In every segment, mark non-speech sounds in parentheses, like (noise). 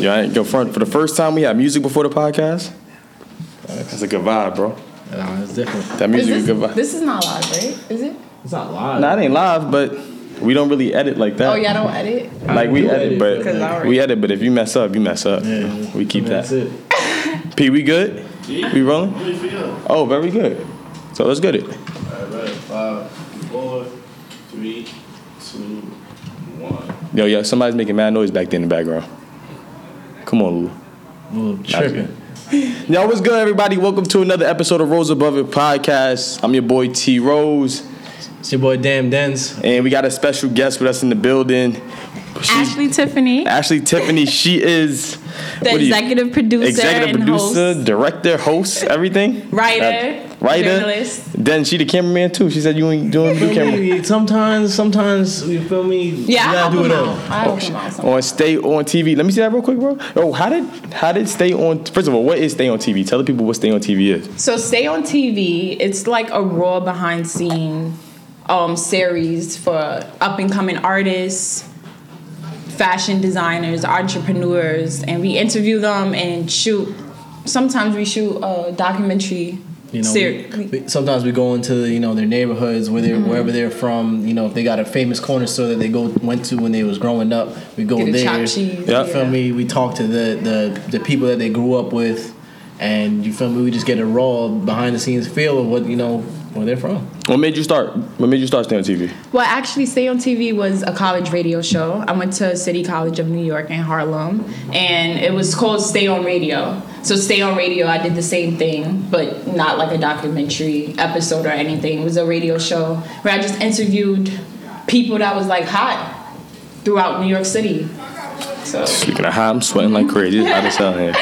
Yo, I ain't go front for the first time we had music before the podcast. That's a good vibe, bro. Nah, it's different. That Is music this, is a good vibe. this is not live, right? Is it? It's not live. Nah, it ain't live, but we don't really edit like that. Oh, y'all don't edit? Like we do edit, edit, but but like- 'Cause I we edit. But if you mess up, you mess up. Yeah, we keep That's that. it. P, we good? We rolling? Oh, very good. So let's get it. Alright, five, four, three, two, one. Yo, yo, somebody's making mad noise back there in the background. Come on, Lou. Little tripping. Yo, what's good, everybody? Welcome to another episode of Rose Above It podcast. I'm your boy T Rose, It's your boy Damn Dens. and we got a special guest with us in the building. She's Ashley Tiffany, Ashley Tiffany. She is the what do you- executive producer, executive and producer, host, director, host, everything. writer, writer. journalist. Then she the cameraman too. She said you ain't doing the camera. Sometimes, sometimes you feel me. Yeah, you I gotta help do it all. out. I help him out sometimes. on stay on TV. Let me see that real quick, bro. Oh, how did how did stay on? First of all, what is stay on TV? Tell the people what stay on TV is. So stay on TV. It's like a raw behind scene um, series for up and coming artists, fashion designers, entrepreneurs, and we interview them and shoot. Sometimes we shoot a documentary. You know, ser- we, we- sometimes we go into you know their neighborhoods where they're Mm-hmm. wherever they're from. You know, if they got a famous corner store that they go went to when they was growing up, we go Get a there. chopped cheese, Yeah. You feel me? We talk to the, the the people that they grew up with, and you feel me? We just get a raw behind the scenes feel of what you know where they're from. What made you start? What made you start staying on TV? Well, actually, Stay on TV was a college radio show. I went to City College of New York in Harlem, and it was called Stay on Radio. So, Stay on Radio, I did the same thing, but not like a documentary episode or anything. It was a radio show where I just interviewed people that was like hot throughout New York City. So, Speaking of hot, I'm sweating like crazy. It's hot as hell here.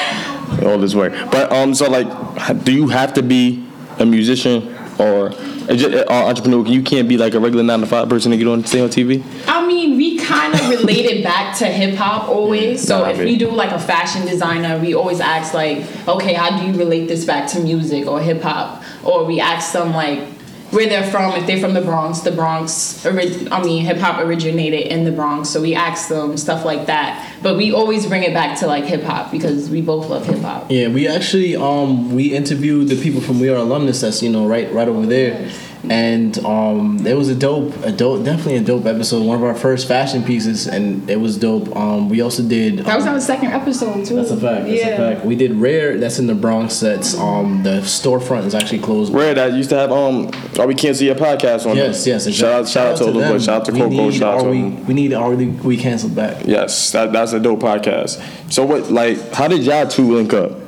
All this work, but um, so like, do you have to be a musician or or uh, entrepreneur? You can't be like a regular nine to five person to get on stay on TV. I mean, we kind of (laughs) related back to hip hop always. So if I we do like a fashion designer, we always ask like, okay, how do you relate this back to music or hip hop? Or we ask them like where they're from. If they're from the Bronx, the Bronx, ori- I mean, hip hop originated in the Bronx, so we ask them stuff like that. But we always bring it back to like hip hop because we both love hip hop. Yeah, we actually um we interviewed the people from We Are Alumnus that's you know right right over there, and um it was a dope a dope definitely a dope episode. One of our first fashion pieces, and it was dope. Um, we also did. That was um, our second episode too. that's a fact. That's yeah. a fact. We did Rare. That's in the Bronx. That's um the storefront is actually closed. Rare that used to have um, or we can't see your podcast on. Yes, yes. Shout out, shout out to all the them. boys. Shout out to We Coco. need Shout out Are to we, them. we need Are we, we canceled back. Yes, that, that's a dope podcast. So what, like, how did y'all two link up?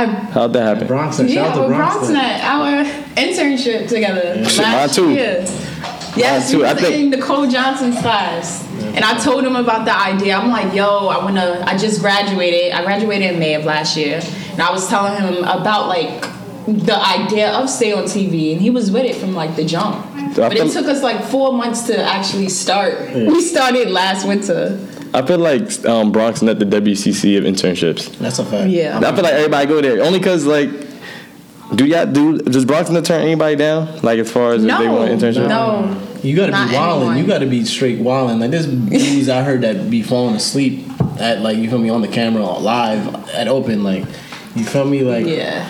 I- How'd that happen? Bronx. Shout Yeah, out to well, Bronx. BronxNet, our internship together Shit, last mine too. year. Yes, too. we I was think- in Nicole Johnson's class, and I told him about the idea. I'm like, "Yo, I wanna. I just graduated. I graduated in May of last year, and I was telling him about like the idea of stay on TV, and he was with it from like the jump. But feel- it took us like four months to actually start. We started last winter. I feel like um, BronxNet the WCC of internships. That's a fact. Yeah. I feel like everybody go there only because like, do y'all do does BronxNet turn anybody down? Like as far as if they want No, internship? no. You gotta Not be wilding. anyone. You gotta be straight wilding. Like there's dudes I heard that be falling asleep at like you feel me on the camera live at open. Like you feel me like Yeah.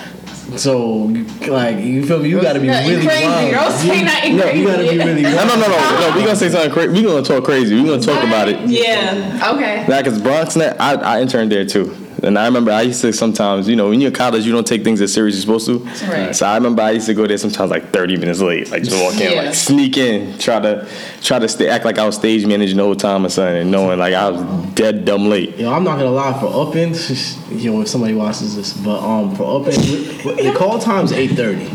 So like you feel me. You gotta be Nothing really crazy. wild. Don't say You- nothing no, you gotta be really No, wild. no, no, no, no. We gonna say something crazy. We gonna talk crazy. We gonna talk about it. Yeah. Okay. Nah, cause BronxNet, I, I interned there too. And I remember I used to sometimes, you know, when you're in college, you don't take things as serious as you're supposed to. Right. So I remember I used to go there sometimes like 30 minutes late, like just walk in, Yeah. like sneak in, try to try to stay, act like I was stage managing the whole time or something, and knowing like I was dead dumb late. Yo, I'm not gonna lie. For open, (laughs) yo, if somebody watches this, but um, for open, (laughs) the call time's eight thirty.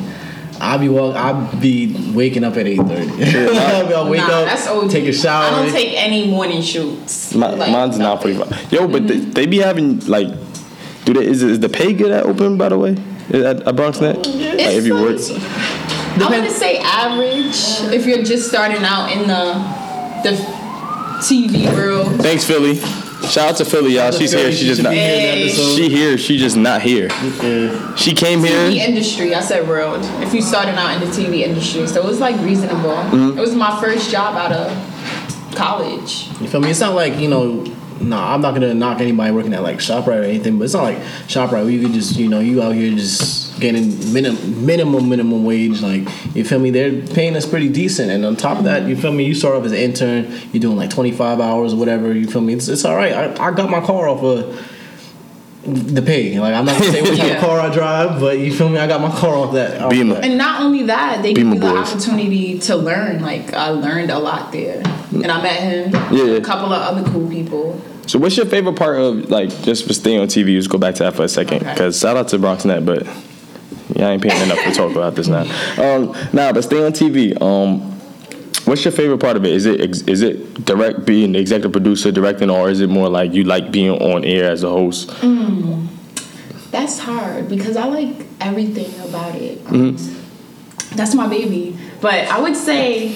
I'll be well. I'll be waking up at eight thirty. (laughs) I'll wake nah, up, that's OD. take a shower. I don't take any morning shoots. My, Like, mine's not nothing. pretty fun. Yo, but they, they be having like, do they is, is the pay good at open by the way? At, at BronxNet? Like if you work. It's I wouldn't say average if you're just starting out in the the TV world. Thanks, Philly. Shout out to Philly, y'all. She's here. She just not. Hey. She here. She just not here. Yeah. She came here. TV here. industry, I said world. If you starting out in the TV industry, so it was like reasonable. Mm-hmm. It was my first job out of college. You feel me? It's not like you know no, I'm not gonna knock anybody working at like Shoprite or anything, but it's not like Shoprite where you could just, you know, you out here just getting minimum, minimum, minimum wage. Like, you feel me? They're paying us pretty decent, and on top of that, you feel me? You start off as an intern, you're doing like 25 hours or whatever. You feel me? It's, it's all right. I, I got my car off of the pay. Like, I'm not gonna say what type (laughs) Yeah. of car I drive, but you feel me? I got my car off that. off Beamer. that. And not only that, they Be give my you the boys. opportunity to learn. Like I learned a lot there, and I met him. Yeah. A couple of other cool people. So what's your favorite part of like just for staying on TV? Let's go back to that for a second. Okay. Because shout out to BronxNet, but yeah, I ain't paying enough to talk about this now. Um, now, but stay on TV. Um, what's your favorite part of it? Is it ex- is it direct being the executive producer, directing, or is it more like you like being on air as a host? That's hard because I like everything about it. Mm-hmm. That's my baby. But I would say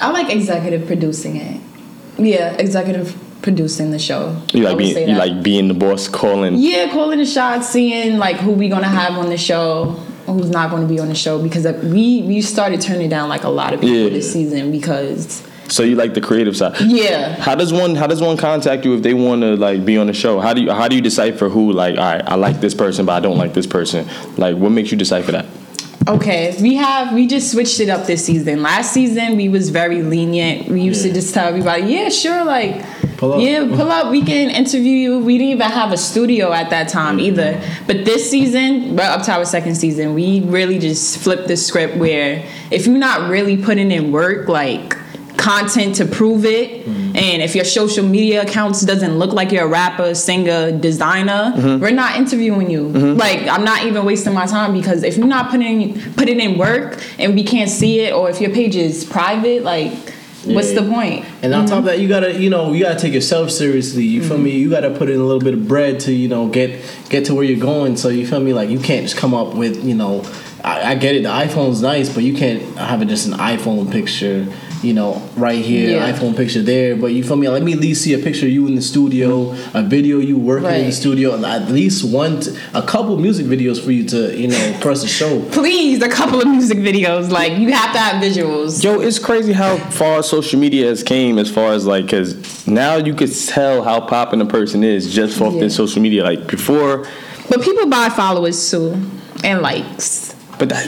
I like executive producing it. Yeah, executive producing the show. You like being you like being the boss, calling. Yeah, calling the shots, seeing like who we gonna have on the show, who's not gonna be on the show because uh, we we started turning down like a lot of people Yeah. this season because So you like the creative side. yeah. How does one how does one contact you if they want to like be on the show? How do you how do you decipher who like all right I like this person but I don't like this person? Like what makes you decipher that? Okay, we have we just switched it up this season. Last season we was very lenient. We used to just tell everybody, yeah, sure, like Pull up. yeah, pull up. We can interview you. We didn't even have a studio at that time either. But this season, we're up to our second season. We really just flipped the script where if you're not really putting in work, like content to prove it mm-hmm. and if your social media accounts doesn't look like you're a rapper singer designer mm-hmm. we're not interviewing you mm-hmm. like i'm not even wasting my time because if you're not putting putting in work and we can't see it or if your page is private like what's Yeah. the point And on top of that, you gotta, you know, you gotta take yourself seriously. You feel me? You gotta put in a little bit of bread to, you know, get get to where you're going. So you feel me? Like you can't just come up with, you know, I, I get it. The iPhone's nice, but you can't have it just an iPhone picture, you know, right here, Yeah. iPhone picture there. But you feel me? Let me at least see a picture of you in the studio, a video you working in the studio, and at least one, t- a couple music videos for you to, you know, for us to show. please a couple of music videos like you have to have visuals Yo, it's crazy how far social media has came as far as like, cause now you could tell how popping a person is just off Yeah. their social media. Like before, but people buy followers too and likes but that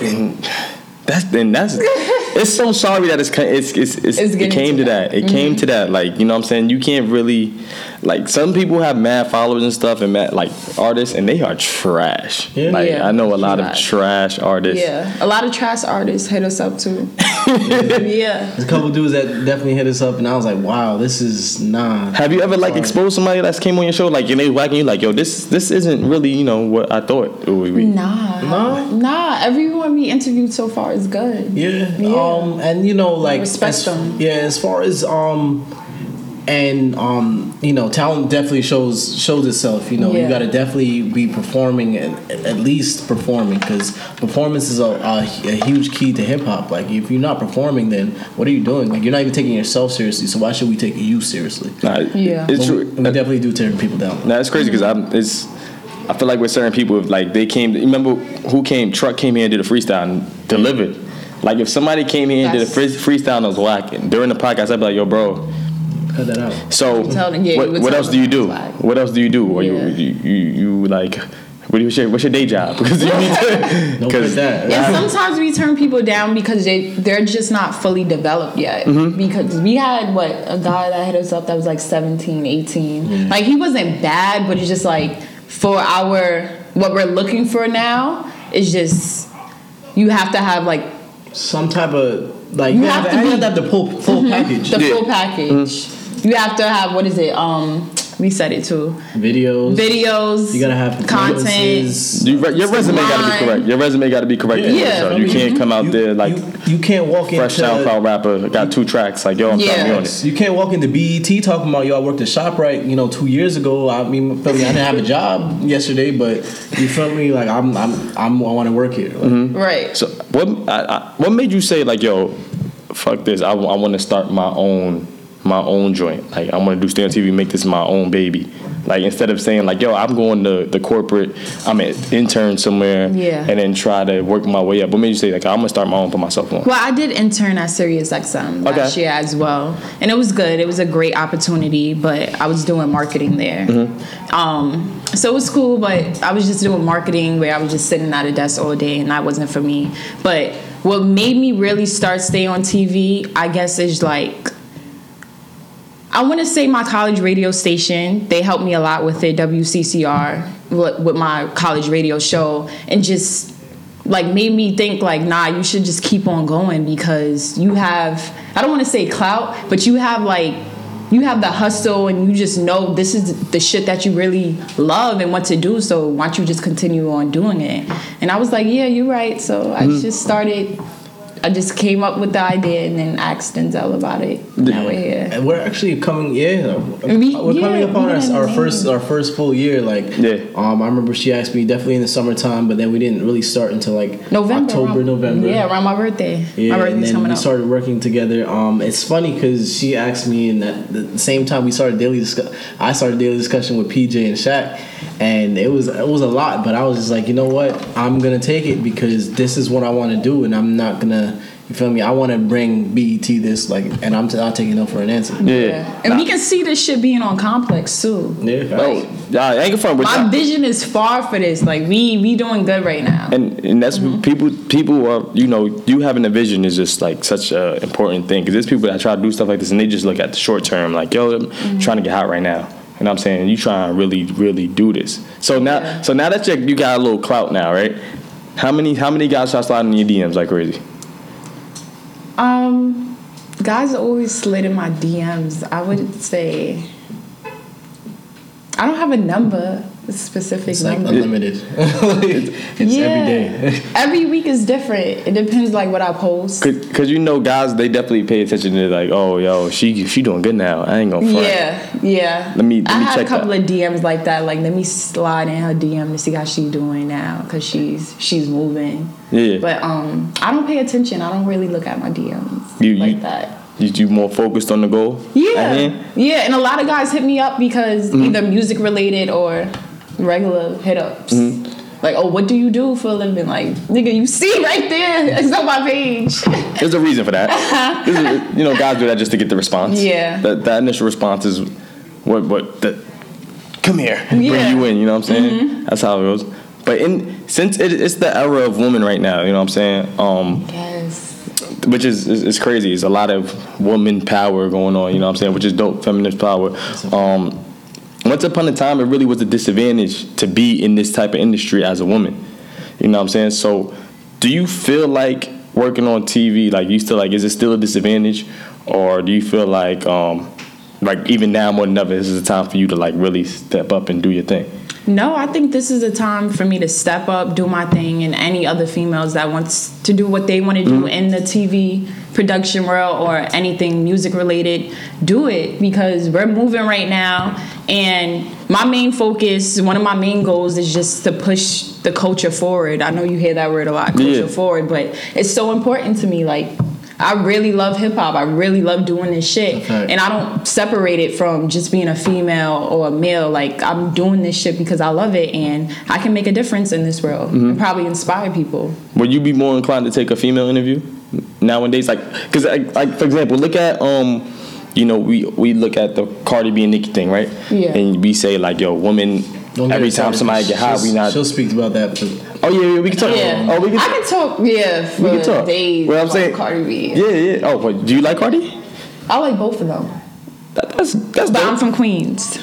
that's then that's (laughs) it's so sorry that it's it's it's, it's, It's it came to to that. that. It mm-hmm. came to that. Like you know what I'm saying. You can't really like some people have mad followers and stuff and mad like artists and they are trash. Yeah. Like Yeah, I know a lot of trash. trash artists. yeah a lot of trash artists hit us up too (laughs) yeah There's a couple dudes that definitely hit us up, and I was like, wow, this is nah. Have you ever like exposed somebody that's came on your show like and they whacking you like yo this this isn't really you know what I thought it would be. Nah. No? Nah. Everyone we interviewed so far is good. Yeah. Yeah. Um, and you know, like respect as, them. Yeah, as far as um, and um, you know, talent definitely shows shows itself. You know, you got to definitely be performing and at least performing because performance is a, a, a huge key to hip hop. Like, if you're not performing, then what are you doing? Like, you're not even taking yourself seriously. So why should we take you seriously? Nah, Yeah. it's true. we, we definitely do tear people down. Nah, it's crazy because I'm it's. I feel like with certain people, if like they came, remember who came? Truck came here and did a freestyle and delivered. Like if somebody came here and did a free, freestyle and was whacking during the podcast, I'd be like, yo, bro. Cut that out. So Tell them- yeah, what, would what else them do you do? was. What else do you do? Or Yeah. you, you you you like. What do you, what's, your, what's your day job? (laughs) Because you need to. (laughs) Don't put that. And sometimes we turn people down because they they're just not fully developed yet. Mm-hmm. Because we had what a guy that hit us up that was like 17, 18. Mm. Like he wasn't bad, but it's just like for our what we're looking for now is just you have to have like Some type of like You you have have, to you be- have to have the full full package. the Yeah. full package. You have to have what is it? Um, we said it too. Videos. Videos. You gotta have content. You, re- your resume got to be correct. Your resume got to be correct. Yeah. Yeah. You can't come out You- there like you, you can't walk in. fresh into SoundCloud rapper. Got two tracks. Like yo, I'm Yeah. trying on it. You can't walk into BET talking about yo. I worked at Shoprite, you know, two years ago. I mean, feel me, I didn't have a job yesterday, but you feel me? Like I'm, I'm, I'm I want to work here. Like, Right. So what I, I, what made you say like yo, fuck this? I, I, want to start my own my own joint. Like I'm gonna do stay on TV, make this my own baby. Like instead of saying like, yo, I'm going to the corporate, I'm an intern somewhere, Yeah. and then try to work my way up. What made you say like I'm gonna start my own, put myself on? Well, I did intern at Sirius XM last Okay. year as well, and it was good. It was a great opportunity, but I was doing marketing there. Mm-hmm. Um, so it was cool, but I was just doing marketing where I was just sitting at a desk all day, and that wasn't for me. But what made me really start stay on TV, I guess, is like I want to say my college radio station. They helped me a lot with it, WCCR, with, with my college radio show, and just like made me think like, nah, you should just keep on going because you have. I don't want to say clout, but you have like. You have the hustle, and you just know this is the shit that you really love and want to do. So why don't you just continue on doing it? And I was like, yeah, you're right. So I mm-hmm. just started. I just came up with the idea and then asked Denzel about it. Now we're here. And we're actually coming, yeah, We- we're yeah, coming upon we our, our first our first full year. Like, Yeah. um, I remember she asked me definitely in the summertime, but then we didn't really start until like November. October, around- November. Yeah, around my birthday. Yeah, my and then coming we up. started working together. Um, it's funny because she asked me, and at the same time we started daily discuss. I started daily discussion with PJ and Shaq, and it was it was a lot. But I was just like, you know what, I'm gonna take it because this is what I want to do, and I'm not gonna. You feel me? I want to bring BET this like, and I'm not taking no for an answer. Yeah. And we can see this shit being on Complex too. Yeah, yeah, I ain't confirmed with My that. vision is far for this. Like we we doing good right now. And and that's Mm-hmm. people people are you know you having a vision is just like such a important thing because there's people that try to do stuff like this and they just look at the short term like yo I'm Mm-hmm. trying to get hot right now. And I'm saying you trying to really really do this. So now Yeah. so now that you you got a little clout now right? How many how many guys try sliding in your DMs like crazy? Um, guys always slid in my DMs. I would say I don't have a number, specific it's like number. unlimited. (laughs) it's every day. (laughs) Every week is different. It depends like what I post. Cause, Cause you know guys they definitely pay attention to like oh yo she she doing good now I ain't gonna front. Yeah, yeah. Let me- let I me had check a couple that. of DMs like that. Like, let me slide in her DM to see how she's doing now, cause she's she's moving. Yeah. But um, I don't pay attention. I don't really look at my DMs You- like you- that. You, you more focused on the goal? Yeah, yeah. And a lot of guys hit me up because Mm-hmm. either music related or regular hit ups. Mm-hmm. Like, oh, what do you do for a living? Like, nigga, you see right there. (laughs) It's on my page. (laughs) There's a reason for that. (laughs) You know, guys do that just to get the response. Yeah. That, that initial response is what what the come here, bring Yeah. you in. You know what I'm saying? Mm-hmm. That's how it goes. But in since it, it's the era of women right now, you know what I'm saying? Um, yes. which is, is is crazy. It's a lot of woman power going on. You know what I'm saying? Which is dope, feminist power. Um, once upon a time, it really was a disadvantage to be in this type of industry as a woman. You know what I'm saying? So, do you feel like working on TV, like you still like, is it still a disadvantage, or do you feel like, um, like even now more than ever, this is a time for you to like really step up and do your thing? No, I think this is a time for me to step up, do my thing, and any other females that wants to do what they want to do in the TV production world or anything music related, do it because we're moving right now. And my main focus, one of my main goals, is just to push the culture forward. I know you hear that word a lot, culture Yeah. forward, but it's so important to me. Like, I really love hip hop. I really love doing this shit. Okay. And I don't separate it from just being a female or a male. Like I'm doing this shit because I love it and I can make a difference in this world and probably inspire people. Would you be more inclined to take a female interview nowadays? Like, cause like, like for example, look at um, you know, we we look at the Cardi B and Nicki thing, right? Yeah. And we say like, yo, women. Don't every time somebody get hot, we not. She'll speak about that. But Oh yeah, yeah, we can talk. Yeah. Oh, we can. I can talk. Yeah, for we can talk. days. Well, I'm saying. Cardi B. Yeah, yeah. Oh, but do you like Cardi? I like both of them, That, that's that's but I'm from Queens,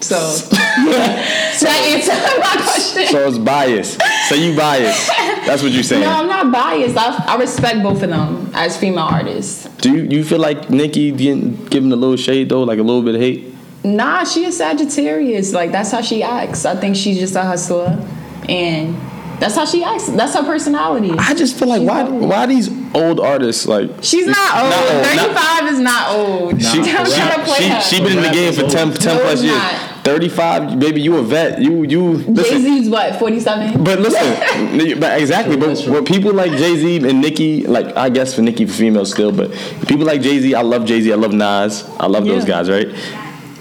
so (laughs) (laughs) that answers my question. So it's biased. So you biased. That's what you're saying. no, I'm not biased. I, I respect both of them as female artists. Do you, you feel like Nicki getting giving a little shade though, like a little bit of hate? Nah, she a Sagittarius. Like that's how she acts. I think she's just a hustler, and that's how she acts. That's her personality. I just feel like She's why old. why these old artists like She's not old. Not old, not- Thirty-five is not old. she Don't try to play she, she, she been in the game for 10, 10 No, plus years. not. 35, baby, you a vet. You you Jay listen. Z's what forty seven. But listen, (laughs) but exactly. But That's true. with people like Jay Z and Nicki, like I guess for Nicki for females still, but people like Jay Z, I love Jay Z, I love Nas, I love those guys, right?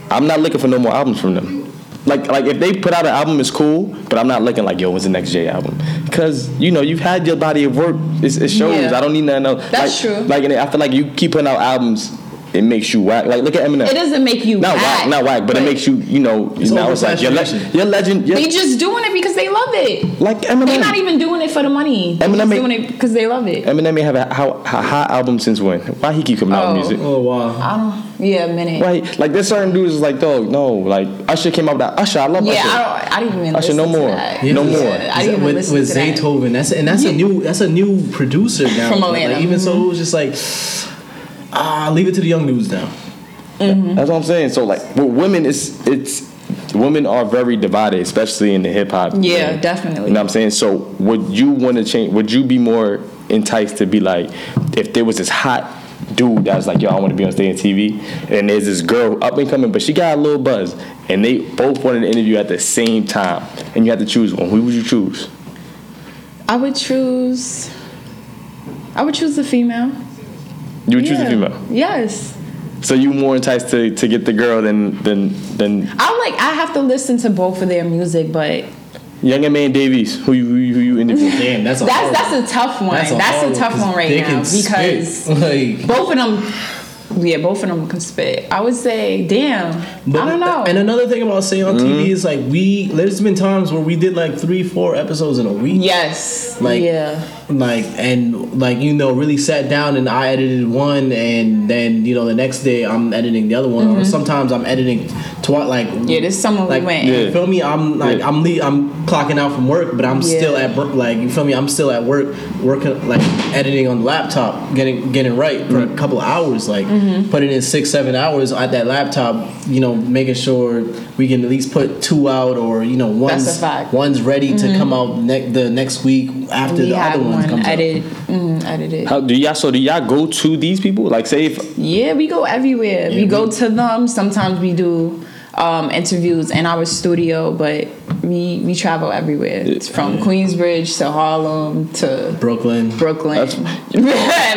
I'm not looking for no more albums from them. Like like if they put out an album, it's cool, but I'm not looking like yo, when's the next Jay album? Because you know you've had your body of work. It's, it shows. Yeah. I don't need nothing else. That's like, true. Like and I feel like you keep putting out albums, it makes you whack. Like look at Eminem. It doesn't make you not whack, whack, not whack, but, it makes you, you know, It's now it's like you're, le- legend. You're, They just doing it because they love it. like Eminem. They're not even doing it for the money. They're Eminem just make- doing it because they love it. Eminem may have a, how, a hot album since when? Why he keep coming out Oh. with music? Oh wow. I don't. Yeah, a minute. Why? Like there's certain dudes is like, dog, no, like Usher came out with that. Usher, I love Yeah, Usher. I don't. I didn't even. Usher, no more. To that. No more. Yeah, I didn't even with, listen with to that. Zaytoven. That's and that's a new that's a new producer now. From Like, Atlanta. Mm-hmm. even so, it was just like ah, leave it to the young dudes now. Mm. That's what I'm saying. So like, with women, it's it's women are very divided, especially in the hip hop. Yeah, game. definitely. You know what I'm saying? So would you want to change? Would you be more enticed to be like, if there was this hot dude that's like, yo, I want to be on stage and TV, and there's this girl up and coming, but she got a little buzz, and they both wanted to interview at the same time, and you had to choose one. Who would you choose? I would choose. I would choose the female. You would choose a Yeah. female. Yes. So you more enticed to, to get the girl than than than I like. I have to listen to both of their music, but Young and Man Davies, who you who you, who you interview. Damn, that's a that's hard that's a tough one. That's a, hard tough 'cause one right they now can because (laughs) like both of them. Yeah, both of them can spit. I would say, damn. But, I don't know. And another thing about saying on Mm-hmm. TV is like we there's been times where we did like three, four episodes in a week. yes. Like yeah. Like and like you know really sat down and I edited one and then you know the next day I'm editing the other one or sometimes I'm editing twice like Mm-hmm. Yeah, this summer like we went. Yeah. you feel me I'm like Yeah. I'm le- I'm clocking out from work but I'm still at work like you feel me I'm still at work working like editing on the laptop getting getting right for Mm-hmm. a couple of hours like putting in six seven hours at that laptop you know making sure we can at least put two out or you know one's That's a fact. Mm-hmm. one's ready to come out ne- the next week after we the had other one one comes out. edit, mm, edited. How do y'all? So do y'all go to these people? Like, say if Yeah, we go everywhere. we Yeah, go to them. Sometimes we do um, interviews in our studio, but we we travel everywhere. It's from Queensbridge to Harlem to Brooklyn. Brooklyn. That's- (laughs) we,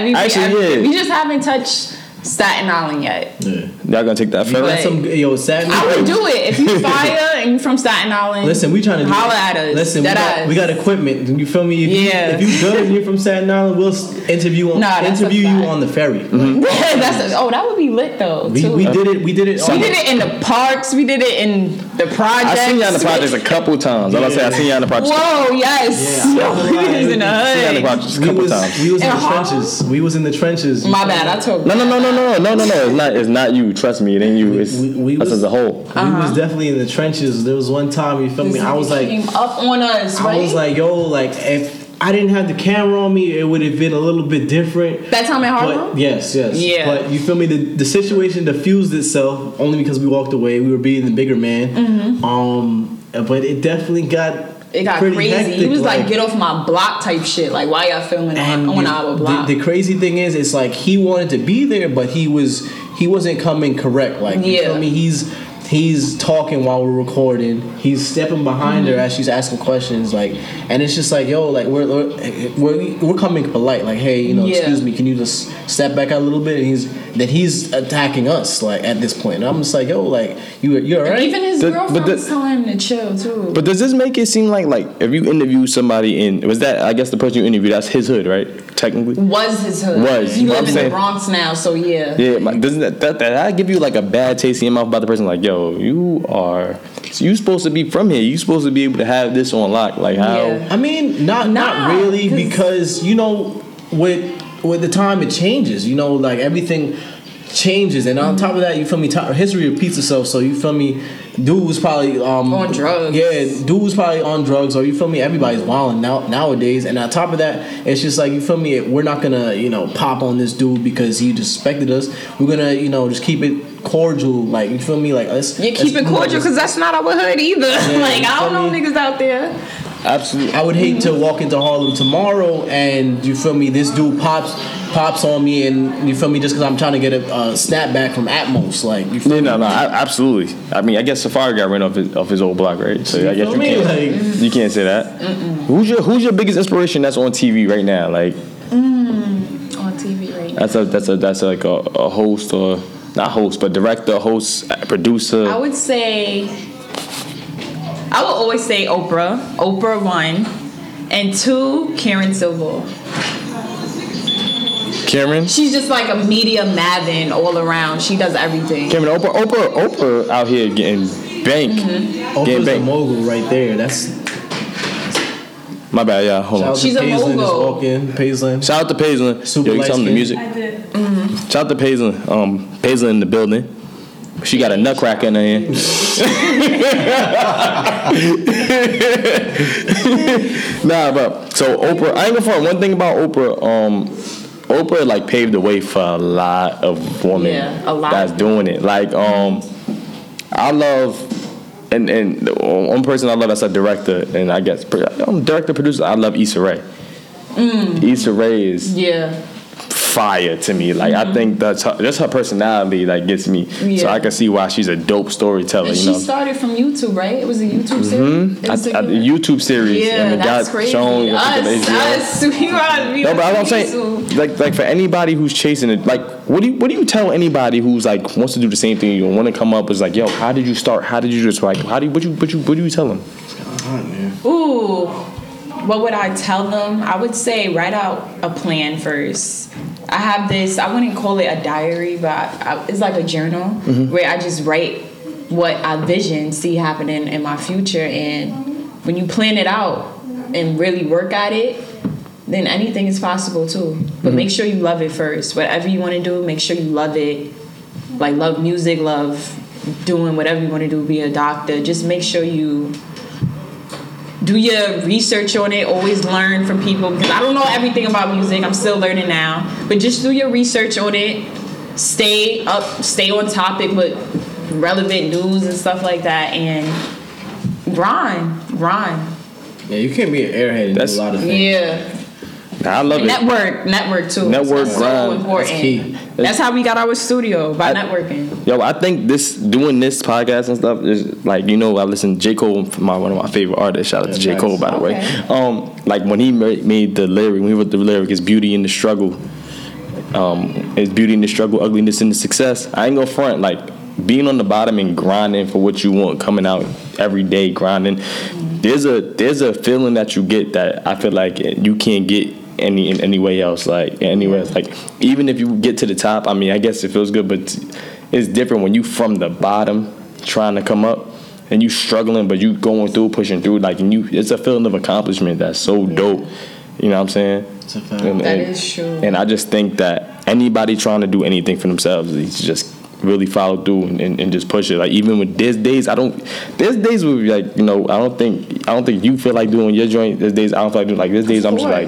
we Actually, everywhere. yeah. we just haven't touched Staten Island yet. Yeah. y'all gonna take that We ferry, got some yo Saturday. I would do it if you (laughs) fire and you from Staten Island. Listen, we trying to do holla at us. Listen, we got, we got equipment. You feel me? If Yeah. You, if you good and you're from Staten Island, we'll s- interview on (laughs) Nah, that's interview you on the ferry. (laughs) That's a, oh, that would be lit though. We, too. we did it. We did it. We did it in the parks. We did it in the projects. I seen y'all in the projects a couple times. I was say I seen y'all in the projects. Whoa, yes. Yeah, Yo, (laughs) I'm we lying. in the I seen y'all in the hood. projects a We couple was, times. we was in In the Harlem? trenches. We was in the trenches. My bad, I told No, no, no, no, no, no, no, no. It's not. It's not you. Trust me. It ain't you. It's We- we us was- as a whole. We Uh-huh. was definitely in the trenches. There was one time you feel me. I was like, came up on us, right? I was like, yo, like if I didn't have the camera on me, it would have been a little bit different. that time in Harlem. But yes, yes. Yeah. But you feel me? The, the situation diffused itself only because we walked away. We were being the bigger man. Um, but it definitely got Mm-hmm. It got pretty crazy. hectic, he was like, "Get off my block" type shit. Like, why y'all filming on, on our block? The, the crazy thing is, it's like he wanted to be there, but he was he wasn't coming correct. Like you Yeah. feel me? He's he's talking while we're recording. He's stepping behind Mm-hmm. her as she's asking questions. Like, and it's just like, yo, like we're we're we're, we're coming polite. Like, hey, you know, Yeah. excuse me, can you just step back out a little bit? And he's that he's attacking us like at this point. And I'm just like, yo, like you you're And alright. Even his The- girlfriend but the- was telling him to chill too. But does this make it seem like like if you interview somebody in was that I guess the person you interviewed that's his hood right technically was his hood. Was. He But live I'm in saying- the Bronx now, so yeah. yeah my, doesn't that, that that that give you like a bad taste in your mouth about the person like yo you are you supposed to be from here you supposed to be able to have this on lock like how Yeah. I mean, not Nah, not really because you know with with the time it changes. You know, like everything changes, and on top of that, you feel me? Ti history repeats itself. So you feel me? Dude was probably um On drugs. Yeah, dude was probably on drugs, or you feel me? Everybody's wilding now nowadays, and on top of that, it's just like you feel me? We're not gonna you know pop on this dude because he disrespected us. We're gonna you know just keep it cordial, like you feel me? Like let's You keep let's, it cordial because that's not our hood either. (laughs) like I don't know me? niggas out there. absolutely I would hate to walk into Harlem tomorrow and you feel me, this dude pops pops on me, and you feel me, just because I'm trying to get a uh, snapback from Atmos, like you feel Yeah, me? no, no, I, absolutely. I mean, I guess Safari got rid of his, of his old block, right? So I guess you me? can't, Like- you can't say that. Who's your Who's your biggest inspiration that's on TV right now? Like on TV right now. that's a that's a that's like a, a host or not host but director, host, producer. I would say, I would always say Oprah. Oprah one, and two Karen Civil. Cameron. She's just like a media maven all around. She does everything. Cameron, Oprah, Oprah, Oprah out here getting bank, Mm-hmm. getting Oprah's the bank. mogul right there. That's My bad, yeah. Hold shout on. She's to a Paisley just mogul. walking. Paisley. Shout out to Paisley. Super Yo, you tell them the music. I did. Shout out to Paisley. Um, Paisley in the building. She got a nutcracker in her hand. (laughs) nah, but so Oprah. I ain't gonna front one thing about Oprah. Um, Oprah like paved the way for a lot of women Yeah, a lot. that's doing it. Like, um, I love. And, and one person I love that's a director, and I guess um, director producer. I love Issa Rae. Mm. Issa Rae is Yeah. Fire to me. Like I think that's her, just her personality that gets me. So Mm-hmm. I can see why she's a dope storyteller. And You she know, started from YouTube, right? It was a YouTube series. It I, a- I, YouTube series. yeah, and it that's got crazy. shown. Us, us, (laughs) we No, but I'm saying, like, like for anybody who's chasing it, like, what do you, what do you tell anybody who's like wants to do the same thing? You want to come up is like, yo, how did you start? How did you just like? How do you, what you, what you, what do you tell them? Ooh, what would I tell them? I would say write out a plan first. I have this. I wouldn't call it a diary, but I, I, it's like a journal mm-hmm. where I just write what I vision see happening in my future, and when you plan it out and really work at it, then anything is possible too. But mm-hmm. make sure you love it first. Whatever you want to do, make sure you love it. Like love music, love doing whatever you want to do. Be a doctor. Just make sure you do your research on it. Always learn from people because I don't know everything about music. I'm still learning now, but just do your research on it. Stay up, stay on topic with relevant news and stuff like that, and grind, grind. Yeah, you can't be an airhead and That's- do a lot of things. Yeah, Nah, I love it. network, network too. Network, That's grind. so important. That's key. That's how we got our studio by I- networking. Yo, I think this doing this podcast and stuff is like you know I listen J Cole, my one of my favorite artists. Shout out to J nice. Cole by the way. Um, like when he made the lyric, when he wrote the lyric, is beauty in the struggle. Um, is beauty in the struggle, ugliness in the success. I ain't gonna front like being on the bottom and grinding for what you want, coming out every day grinding. There's a there's a feeling that you get that I feel like you can't get any in any way else. Like anywhere else. Like even if you get to the top, I mean, I guess it feels good, but it's different when you from the bottom trying to come up and you struggling, but you going through, pushing through. Like and you, it's a feeling of accomplishment that's so dope. You know what I'm saying? It's a fact. And, That and- is true. And I just think that anybody trying to do anything for themselves, is just really follow through and, and, and just push it. Like even with there's days I don't there's days where like, you know, I don't think I don't think you feel like doing your joint. There's days I don't feel like doing like there's days I'm just like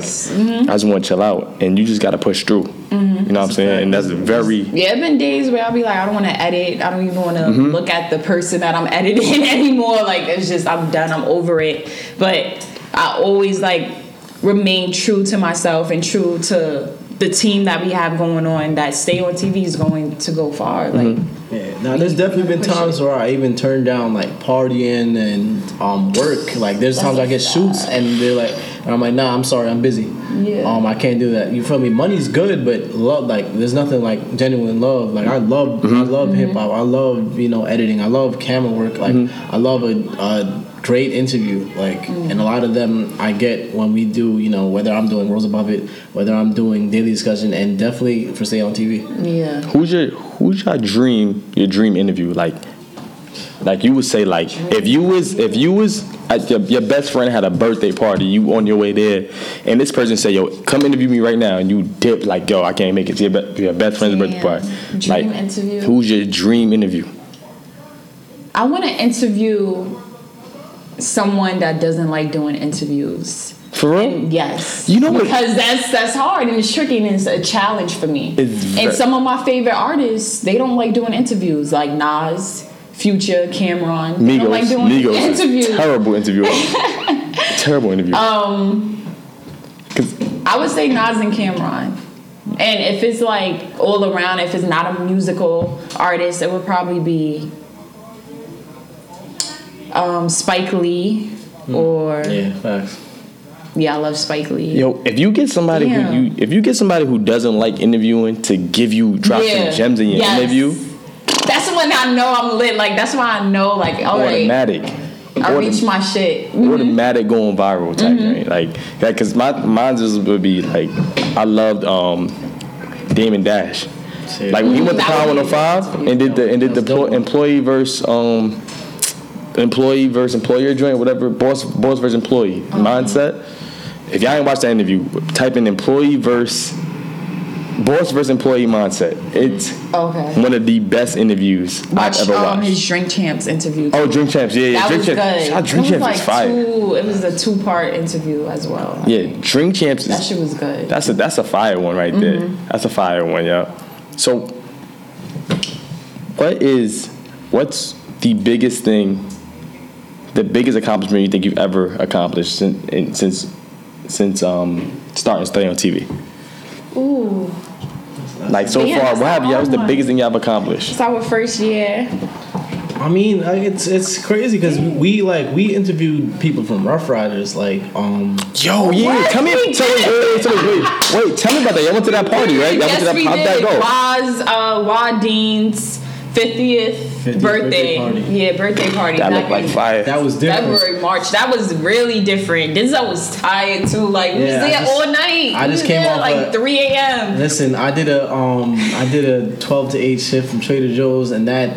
I just want to chill out and you just gotta push through. You know what I'm saying? And that's very Yeah, it been days where I'll be like, I don't want to edit. I don't even want to Mm-hmm. look at the person that I'm (laughs) editing anymore. Like it's just I'm done. I'm over it. But I always like remain true to myself and true to the team that we have going on. That stay on TV is going to go far. Like Mm-hmm. Yeah, now there's definitely been times where I even turn down like partying and um work. Like there's times I get shoots and they're like, and I'm like, nah, I'm sorry, I'm busy. Yeah. Um, I can't do that. You feel me? Money's good, but love like there's nothing like genuine love. Like I love, I love hip hop. I love you know editing. I love camera work. Like I love a, a great interview. Like mm. and a lot of them I get when we do you know whether I'm doing Rose Above It, whether I'm doing daily discussion, and definitely for stay on TV. yeah. who's your who's your dream your dream interview? Like like you would say like if you was if you was at your, your best friend had a birthday party, you on your way there, and this person say, "Yo, come interview me right now," and you dip like, "Yo, I can't make it to your, be- your best friend's birthday party." Dream like, interview. who's your dream interview? I want to interview someone that doesn't like doing interviews. For real? And yes. You know what- Because that's that's hard and it's tricky and it's a challenge for me. It's and some of my favorite artists, they don't like doing interviews, like Nas, Future, Cam'ron. They don't like doing Migos, interviews. terrible interview, (laughs) terrible interview. Um, I would say Nas and Cam'ron. And if it's like all around, if it's not a musical artist, it would probably be um, Spike Lee or yeah. Yeah. I love Spike Lee. Yo, if you get somebody Yeah. who you if you get somebody who doesn't like interviewing to give you drop Yeah. some gems in your Yes. interview, That's when I know I'm lit. Like that's why I know. Like all right, automatic. I Autom- reached my shit. Mm-hmm. automatic going viral type thing. Like, like, cause my mine just would be like, I loved um, Damon Dash. Yeah. Like when he went to Power 105 and did the and did the That's employee versus um, employee versus employer joint, whatever boss boss versus employee mindset. If y'all ain't watched that interview, type in employee versus boss versus employee mindset. It's Okay. one of the best interviews Watch I've ever um, watched. his Drink Champs interview. oh, Drink Champs, yeah, yeah. that Drink was Champs, good. Shout Drink it was Champs like is fire. two. It was a two part interview as well. Yeah, Drink Champs That shit was good. That's a that's a fire one right there. Mm-hmm. That's a fire one, yeah. So, what is what's the biggest thing, the biggest accomplishment you think you've ever accomplished since in, since since um starting studying on TV? Ooh, Like so Yeah, far, what have you? the What's the biggest thing you've accomplished? it's our first year. I mean, like, it's it's crazy because we like we interviewed people from Ruff Ryders, like um. Yo, yeah, What? tell me, We tell me, wait, wait, tell me, wait, wait, tell me about that. Y'all went to that party, right? Y'all yes, went to we that. How'd that did. go? Waz, uh, Waah Dean's 50th, 50th birthday. birthday party. Yeah, birthday party. That looked like fire. That was different. February, March. That was really different. Denzel was tired too. Like we Yeah, was there just- all night. I We just was came there off like a- 3 a.m. Listen, I did a um I did a twelve to eight shift from Trader Joe's, and that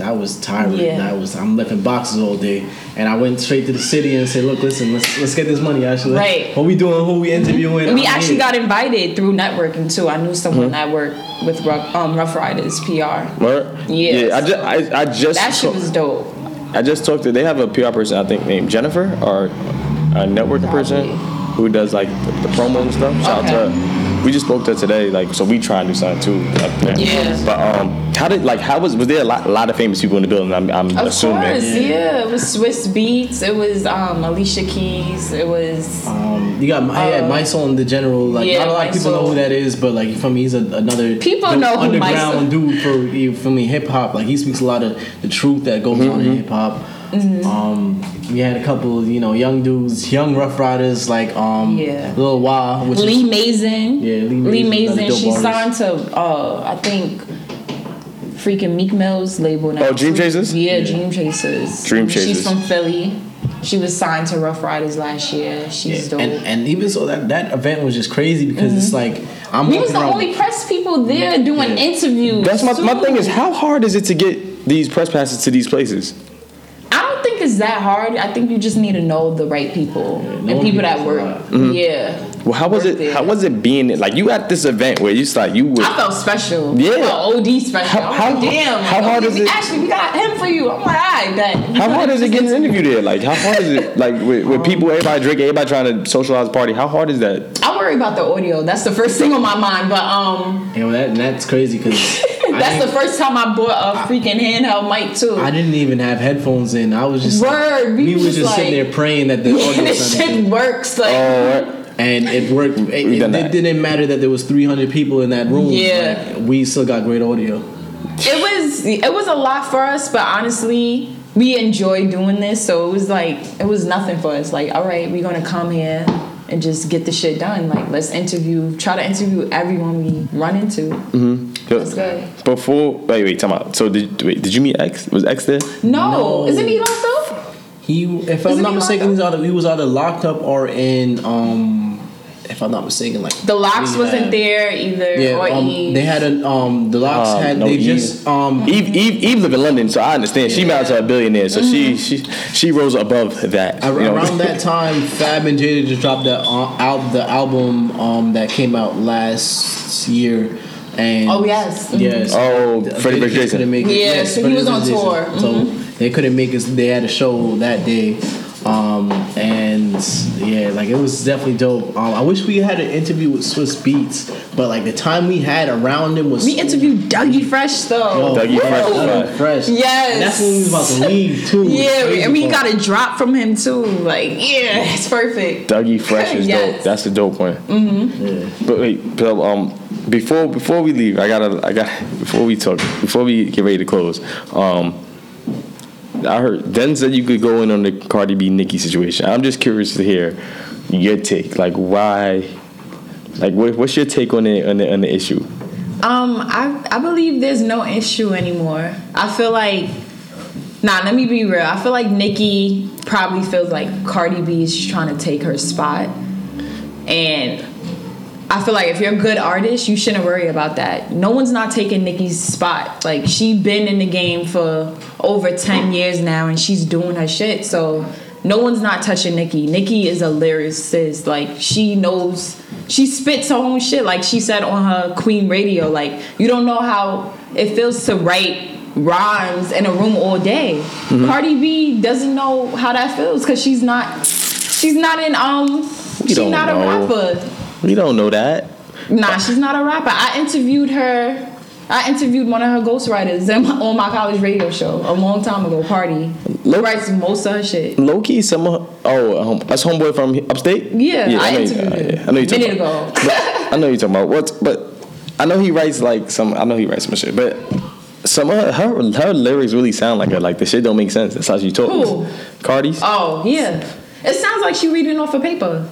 that was tiring. Yeah. That was I'm lifting boxes all day, and I went straight to the city and said, look, listen, let's let's get this money. Actually, Right. What we doing? Who we interviewing? We I'm actually here. got invited through networking too. I knew someone that worked with Rough, um, Ruff Ryders PR. Word? Yeah, Yeah, I just, I, I just, That shit talk- was dope. I just talked to. They have a PR person, I think, named Jennifer, or a networking person who does like the, the promo and stuff. Shout out to her. We just spoke to her today, like so. We try and do something too. Up there. Yeah. But um, how did like how was was there a lot, a lot of famous people in the building? I'm, I'm Of assuming. course, yeah. It was Swizz Beatz. It was um, Alicia Keys. It was Um, you got I had Uh, Mysonne in the general. Like yeah, not a lot of people know who that is, but like for me, he's a, another People know underground Mysonne- dude for you for me hip hop. Like he speaks a lot of the truth that goes on in hip hop. Mm-hmm. Um, we had a couple, you know, young dudes, young Ruff Ryders like um, Yeah. Lil Wah, which Lee is, Mason. Yeah, Lee Lee Mason, Mason. another She dope signed to uh, I think freaking Meek Mill's label now. Oh, Dream Chasers? Yeah, Dream Chasers. Dream Chasers. She's from Philly. She was signed to Ruff Ryders last year. She's yeah, dope. and and even so that that event was just crazy because it's like I'm we was the around- only press people there doing Yeah. interviews. That's my my thing is how hard is it to get these press passes to these places? I it's that hard. I think you just need to know the right people and people people that is a work. Mm-hmm. Yeah. Well, how was Work it? How was it being like you at this event where you like you were? I felt special. Yeah. I felt OD special. How- I'm how- like, damn. how like, hard is it- Actually, we got him for you. I'm like, alright, bet. How hard is it getting an interview there? Like, how hard is it? Like, with, with people, everybody drinking, everybody trying to socialize, party. How hard is that? I worry about the audio. That's the first thing on my mind. But um, You know that that's crazy because (laughs) that's the first time I bought a freaking handheld mic too. I didn't even have headphones in. I was just Word, we we were just like- sitting there praying that the (laughs) audio this shit works. Like, Oh, (laughs) and it worked. It, We've it, it didn't matter that there was 300 people in that room. Yeah. Like, we still got great audio. it was it was a lot for us, but honestly, we enjoyed doing this. So it was like it was nothing for us. Like, all right, we're gonna come here and just get the shit done. Like, let's interview, try to interview everyone we run into. That's good. Before, wait, wait, time out. So did wait, did you meet X? Was X there? No, No. is it me locked up? He, if Isn't I'm not mistaken, locked he's either, he was either locked up or in. um If I'm not mistaken, like The locks rehab. wasn't there either, Yeah, or um, Eve. they had a um the locks Um, had no, they Eve. just um Eve, Eve, Eve live in London, so I understand. She married to a billionaire, so she she she rose above that. Ar- you know? Around that time, Fab and Jada just dropped the uh, out the album um, that came out last year, and Oh, yes. Yes. Oh, The- Freddie they Vs. Jason. couldn't make it. Yeah, Yes, so he was on Vs. Jason. tour. So Mhm. they couldn't make it. They had a show that day, um, and and yeah, like it was definitely dope. Um, I wish we had an interview with Swizz Beatz, but like the time we had around him was We interviewed Dougie Fresh though. Dougie Fresh was Woo! fire. fresh. Yes. and that's when we was about to leave too. Yeah, Crazy and we part. got a drop from him too. Like, yeah, it's perfect. Dougie Fresh is Yes. dope. That's the dope one. Mm-hmm. But wait, Bill, um, before before we leave, I gotta I got before we talk before we get ready to close. Um, I heard Den said you could go in on the Cardi B Nicki situation. I'm just curious to hear your take. Like why? Like what, what's your take on the on the, on the issue? Um, I I believe there's no issue anymore. I feel like nah, let me be real. I feel like Nicki probably feels like Cardi B is trying to take her spot. And I feel like if you're a good artist, you shouldn't worry about that. No one's not taking Nicki's spot. Like she been in the game for over 10 years now and she's doing her shit. So no one's not touching Nicki. Nicki is a lyricist. Like she knows she spits her own shit like she said on her Queen radio. Like you don't know how it feels to write rhymes in a room all day. Cardi B doesn't know how that feels cuz she's not she's not in um she's don't not know. a rapper. We don't know that. Nah, she's not a rapper. I interviewed her. I interviewed one of her ghostwriters (laughs) on my college radio show a long time ago. Party. Look- writes most of her shit. Low key, some of- oh, um, that's homeboy from upstate. Yeah, I know you- interviewed uh, him yeah, I know you talking about. I know you talking about what, but I know he writes like some. I know he writes some shit, but some of her her, her lyrics really sound like her. Like the shit don't make sense. That's how she talks. Who? Cardi's. Oh yeah, it sounds like she reading off a paper.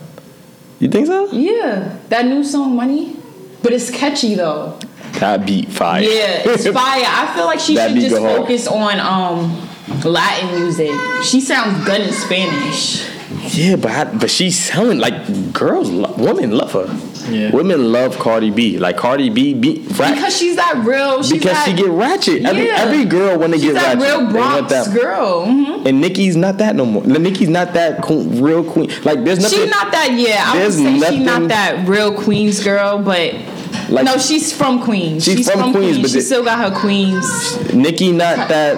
You think so? Yeah, that new song "Money," but it's catchy though. That beat fire. Yeah, it's (laughs) fire. I feel like she That should just hard. focus on um Latin music. She sounds good in Spanish. Yeah, but I, but she's selling like girls, women love her. Yeah. Women love Cardi B. Like Cardi B, be, rap, Because she's that real. She's because that, she get ratchet. Every, Yeah. every girl when they She's get that ratchet, real they want Bronx that. girl. hmm And Nicki's not that no more. Nicki's not that co- real queen. Like there's nothing. She's not that. Yeah, I would There's say she's not that real Queens girl, but Like- no, she's from Queens. She's from Queens, but she the- still got her Queens. Nicki not that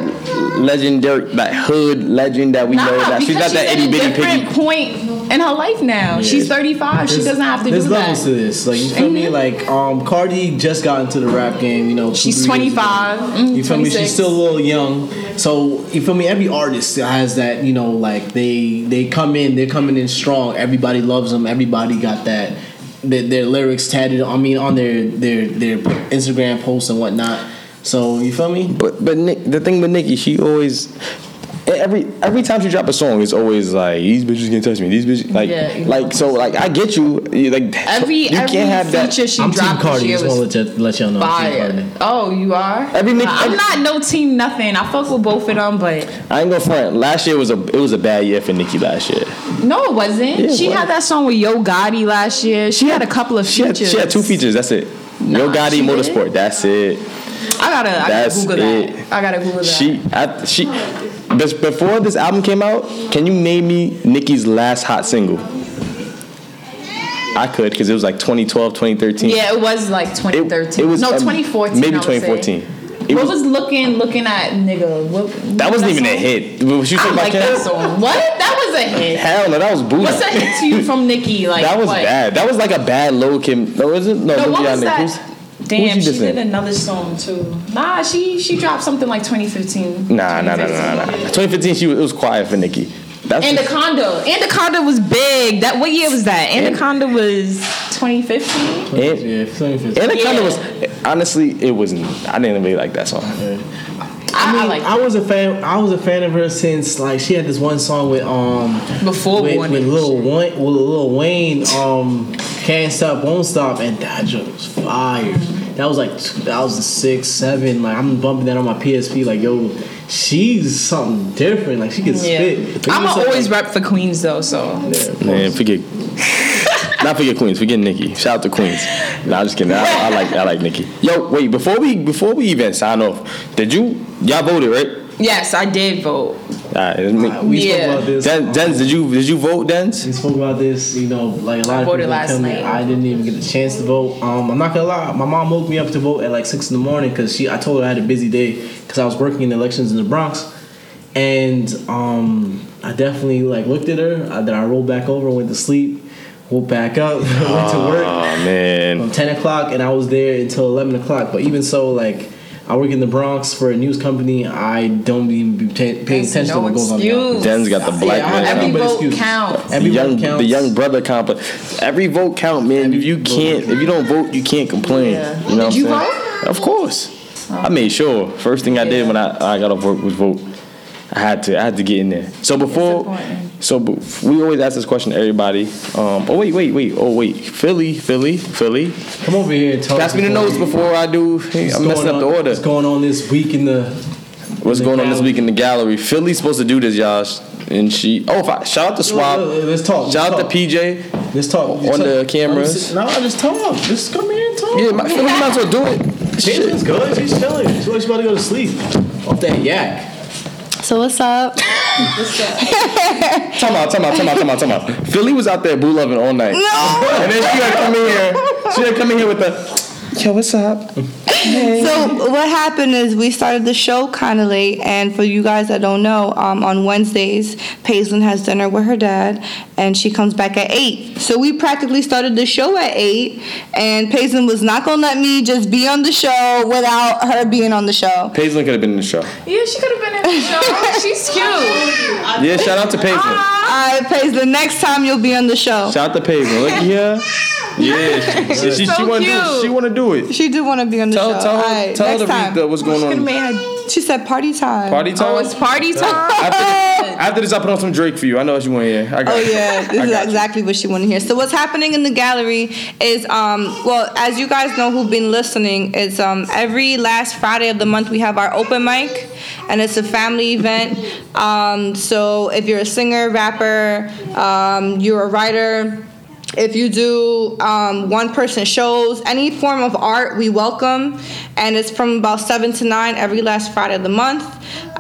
legendary, that hood legend that we Nah, know. That she's because not that she's itty at a bitty different piggy. point in her life now. She's 35. She doesn't have to do that. There's levels to this. Like you feel me? Mhm. Like um, Cardi just got into the rap game. You know, two, She's three years ago. 25. Mm, You feel me? She's still a little young. So you feel me? Every artist has that. You know, like they they come in, they're coming in strong. Everybody loves them. Everybody got that. Their, their lyrics tatted. I mean, on their their their Instagram posts and whatnot. So you feel me? But but Nick, the thing with Nicki, she always. Every every time she drop a song, it's always like these bitches can't touch me. These bitches like Yeah, you like so like I get you. you like Every you every can't have that. feature she I'm dropped this Cardi. Just want was to let, you, let y'all know. I'm Team fire. Cardi. Oh, you are? Every Nick- I'm every- not no team nothing. I fuck with both of them, but I ain't gonna front. Last year was a it was a bad year for Nicki. Last year, no, it wasn't. Yeah, she was. had that song with Yo Gotti last year. She had a couple of she had, features. she had two features. That's it. Yo Gotti Motorsport. did? That's it. I gotta, I gotta Google it. that. I gotta Google that. She, I, she, bes- before this album came out, can you name me Nicki's last hot single? I could, because it was like 2012, 2013. yeah, it was like 2013. it was no, um, 2014. Maybe I would say. 2014. It what was, was, looking looking at nigga? What, that wasn't even a song? hit. Was you talking about like that song. What? That was a hit. Hell no, that was booty. What's a hit to you from Nicki? (laughs) Like that was what? bad. That was like a bad low Kim. No, is it? No, No, what was that? Who's- Damn, she she, did another song too. Nah, she she dropped something like 2015. Nah, nah, nah, nah, nah. 2015, she was, it was quiet for Nicki. That's Anaconda. Anaconda was big. That what year was that? Anaconda was 2015. And, Yeah, 2015. Anaconda Yeah. was honestly, it wasn't. I didn't really like that song. I, I, like I was a fan. I was a fan of her since like she had this one song with um before with, with Lil Wayne, with Lil Wayne, um, can't stop, won't stop, and that joint was fire. That was like 2006, seven. Like I'm bumping that on my PSP. Like yo, she's something different. Like she can Yeah. spit. I'm People going say, always like, rep for Queens though, so Man, forget. (laughs) not forget Queens. Forget Nicki. Shout out to Queens. Nah, I'm just kidding. I, I like I like Nicki. Yo, wait. Before we before we even sign off, did you y'all voted right? yes, I did vote. All right. let me- uh, we Yeah. spoke about this. Den, Dens, did you did you vote, Dens? We spoke about this, you know, like a lot I of voted people last tell me night. I didn't even get a chance to vote. Um, I'm not gonna lie, my mom woke me up to vote at like six in the morning because she, I told her I had a busy day because I was working in elections in the Bronx, and um, I definitely like looked at her. I, then I rolled back over, went to sleep, woke back up, (laughs) went to work Oh man. from ten o'clock, and I was there until eleven o'clock. But even so, like. I work in the Bronx for a news company. I don't even be pay, paying That's attention no to what goes on. in the excuse. office. Den's got the black Yeah, man. Every vote excuses. counts. The Every young, vote counts. the young brother complex. Every vote count, man. if you can't, if you don't vote, you can't complain. Yeah. You know Did what I'm you saying? Of course. I made sure. First thing I did when I, I got off work was vote. I had to. I had to get in there. So before, so we always ask this question to everybody. Um, oh wait, wait, wait. Oh wait, Philly, Philly, Philly. Come over here and tell Pass me the notes before I do. Hey, I'm messing going up the order. What's going on this week in the? What's in the going on this week in the gallery? Philly's supposed to do this, y'all. And she. Oh, if I, shout out to Suave. Let's talk. let's Shout out talk. to PJ. Let's talk on the cameras. No, I just talk. Just come here and talk. Yeah, my, Philly might as well do it. Jason's Shit. good. She's chilling. She's like she's about to go to sleep off that yak. So what's up? Time out, time out, time out, time out, time out. Philly was out there boo loving all night. No. And then she had come in here. She had come in here with the, yo, what's up? So what happened is we started the show kind of late, and for you guys that don't know, um, on Wednesdays, Paisley has dinner with her dad, and she comes back at eight. So we practically started the show at eight, and Paisley was not gonna let me just be on the show without her being on the show. Paisley could have been in the show. Yeah, she could have been in the show. (laughs) She's cute. Yeah, shout out to Paisley. Ah. All right, Paisley, the next time you'll be on the show. Shout out to Paisley. Look here. (laughs) Yeah, she, she, she, so wanna do, cute. she wanna do it. She do want to be on the Tell, show. tell All her, right, tell her next to read time. the, what's going Could have on. made her. She said party time. Party time. Oh, it's party time. After, (laughs) after this, I put on some Drake for you. I know what you want to hear. I got Oh you. yeah, I this is got you. exactly what she wanted to hear. So what's happening in the gallery is, um, well, as you guys know who've been listening, it's um, every last Friday of the month we have our open mic, and it's a family event. Um, so if you're a singer, rapper, um, you're a writer. If you do um, one person shows, any form of art, we welcome. And it's from about 7 to 9 every last Friday of the month.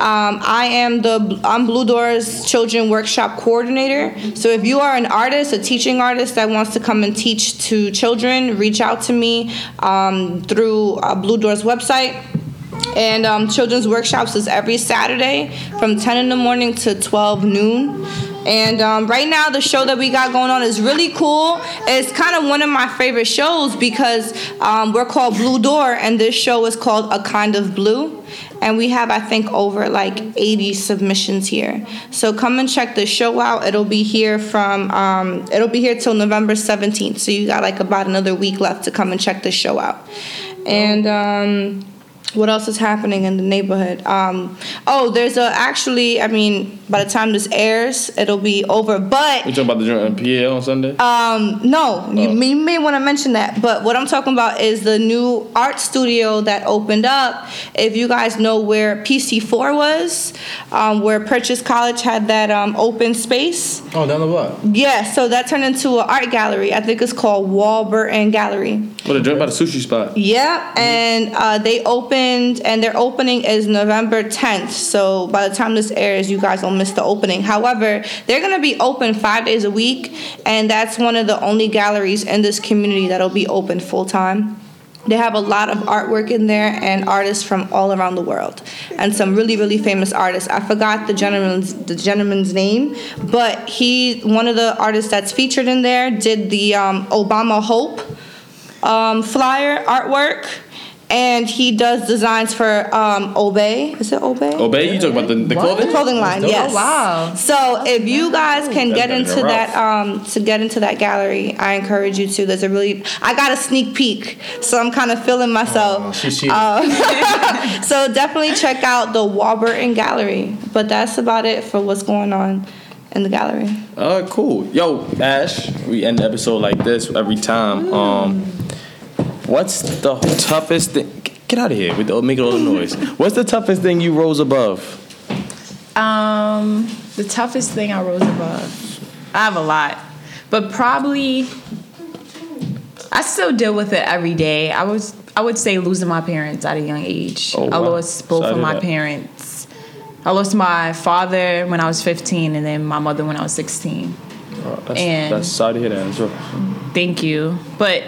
Um, I am the I'm Blue Doors Children Workshop Coordinator. So if you are an artist, a teaching artist that wants to come and teach to children, reach out to me um, through uh, Blue Doors website. And um, children's workshops is every Saturday from 10 in the morning to 12 noon. And um, right now, the show that we got going on is really cool. It's kind of one of my favorite shows because um, we're called Blue Door, and this show is called A Kind of Blue. And we have, I think, over like 80 submissions here. So come and check the show out. It'll be here from, um, it'll be here till November 17th. So you got like about another week left to come and check the show out. And um, what else is happening in the neighborhood? Um, oh, there's a actually. I mean, by the time this airs, it'll be over. But You talking about the joint on on Sunday? um, no, you, Oh. may- you may want to mention that. But what I'm talking about is the new art studio that opened up. If you guys know where PC4 was, um, where Purchase College had that um, open space. Oh, down the block. Yeah, so that turned into an art gallery. I think it's called Warburton Gallery. what a joint by the sushi spot. Yeah, and uh, they opened, and their opening is November 10th. So by the time this airs, you guys don't miss the opening. However, they're gonna be open five days a week, and that's one of the only galleries in this community that'll be open full time. They have a lot of artwork in there and artists from all around the world, and some really, really famous artists. I forgot the gentleman's the gentleman's name, but he one of the artists that's featured in there did the um, Obama Hope um, flyer artwork, and he does designs for um, Obey. Is it Obey? Obey, you talking about the, the The clothing? clothing line, yes. Oh, wow. So if you guys can That's get into than that, um, to get into that gallery, I encourage you to. There's a really, I got a sneak peek, so I'm kind of feeling myself. Oh, she, she, (laughs) (laughs) So definitely check out the Warburton Gallery. But that's about it for what's going on in the gallery. Uh, cool. Yo, Ash, we end the episode like this every time. Um, what's the toughest thing? Get out of here with the, making all the noise. What's the toughest thing you rose above? Um, the toughest thing I rose above. I have a lot, but probably I still deal with it every day. I was I would say losing my parents at a young age. Oh, I wow. lost both Sorry of my that. parents. I lost my father when I was 15, and then my mother when I was 16. Uh, that's, And- that's sorry to hear that. That's rough. Thank you, but.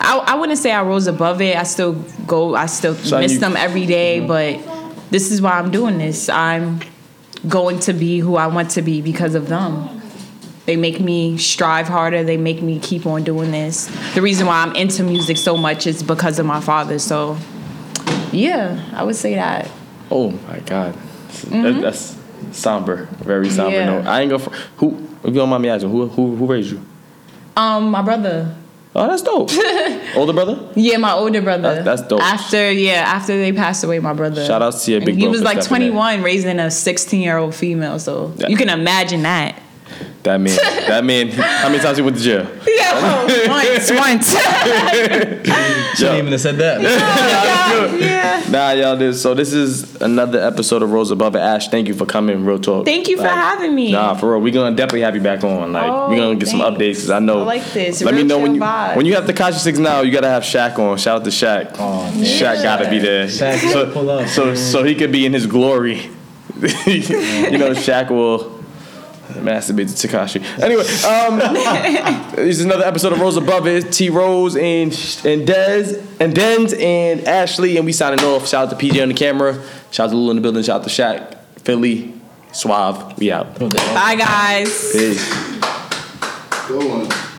I, I wouldn't say I rose above it. I still go. I still So miss you- them every day, But this is why I'm doing this. I'm going to be who I want to be because of them. They make me strive harder. They make me keep on doing this. The reason why I'm into music so much is because of my father. So, yeah, I would say that. Oh my God, that, that's somber, very somber. Mm-hmm. Yeah. No, I ain't go for who. If you don't mind me asking, who who who raised you? Um, my brother. Oh, that's dope. (laughs) Older brother. Yeah, my older brother. That's- that's dope. After yeah, after they passed away, my brother. Shout out to your And big He was like 21, raising a 16 year old female. So Yeah. you can imagine that. That man. that man. How many times he went to jail? Yeah, oh, once, once. (laughs) Shouldn't even have said that. (laughs) yeah. Nah, y'all. This so this is another episode of Rose Above It. Ash, thank you for coming. Real talk. Thank you for having me. Nah, for real. We're gonna definitely have you back on. Like Oh, we gonna get some updates. Cause I know. I like this. Let me know when you vibe. when you have Tekashi 6ix9ine. You gotta have Shaq on. Shout out to Shaq. Oh, Shaq gotta be there. Shaq, so, pull up, so man. so he could be in his glory. (laughs) you know, Shaq will masturbate to Tekashi. Anyway, um, (laughs) this is another episode of Rose Above It. T Rose and and Dez and Denz and Ashley, and we signing off. Shout out to PJ on the camera. Shout out to Lulu in the building. Shout out to Shaq, Philly, Suave. We out. Bye, guys. Peace. Go on.